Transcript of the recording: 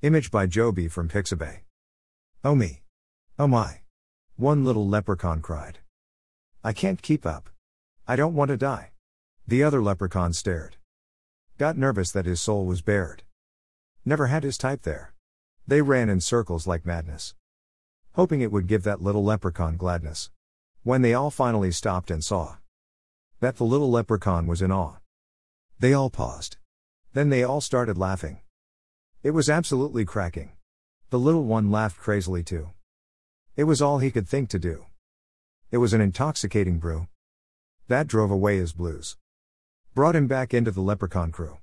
Image by Joby from Pixabay. Oh me. Oh my. One little leprechaun cried. I can't keep up. I don't want to die. The other leprechaun stared. Got nervous that his soul was bared. Never had his type there. They ran in circles like madness. Hoping it would give that little leprechaun gladness. When they all finally stopped and saw that the little leprechaun was in awe. They all paused. Then they all started laughing. It was absolutely cracking. The little one laughed crazily too. It was all he could think to do. It was an intoxicating brew. That drove away his blues. Brought him back into the leprechaun crew.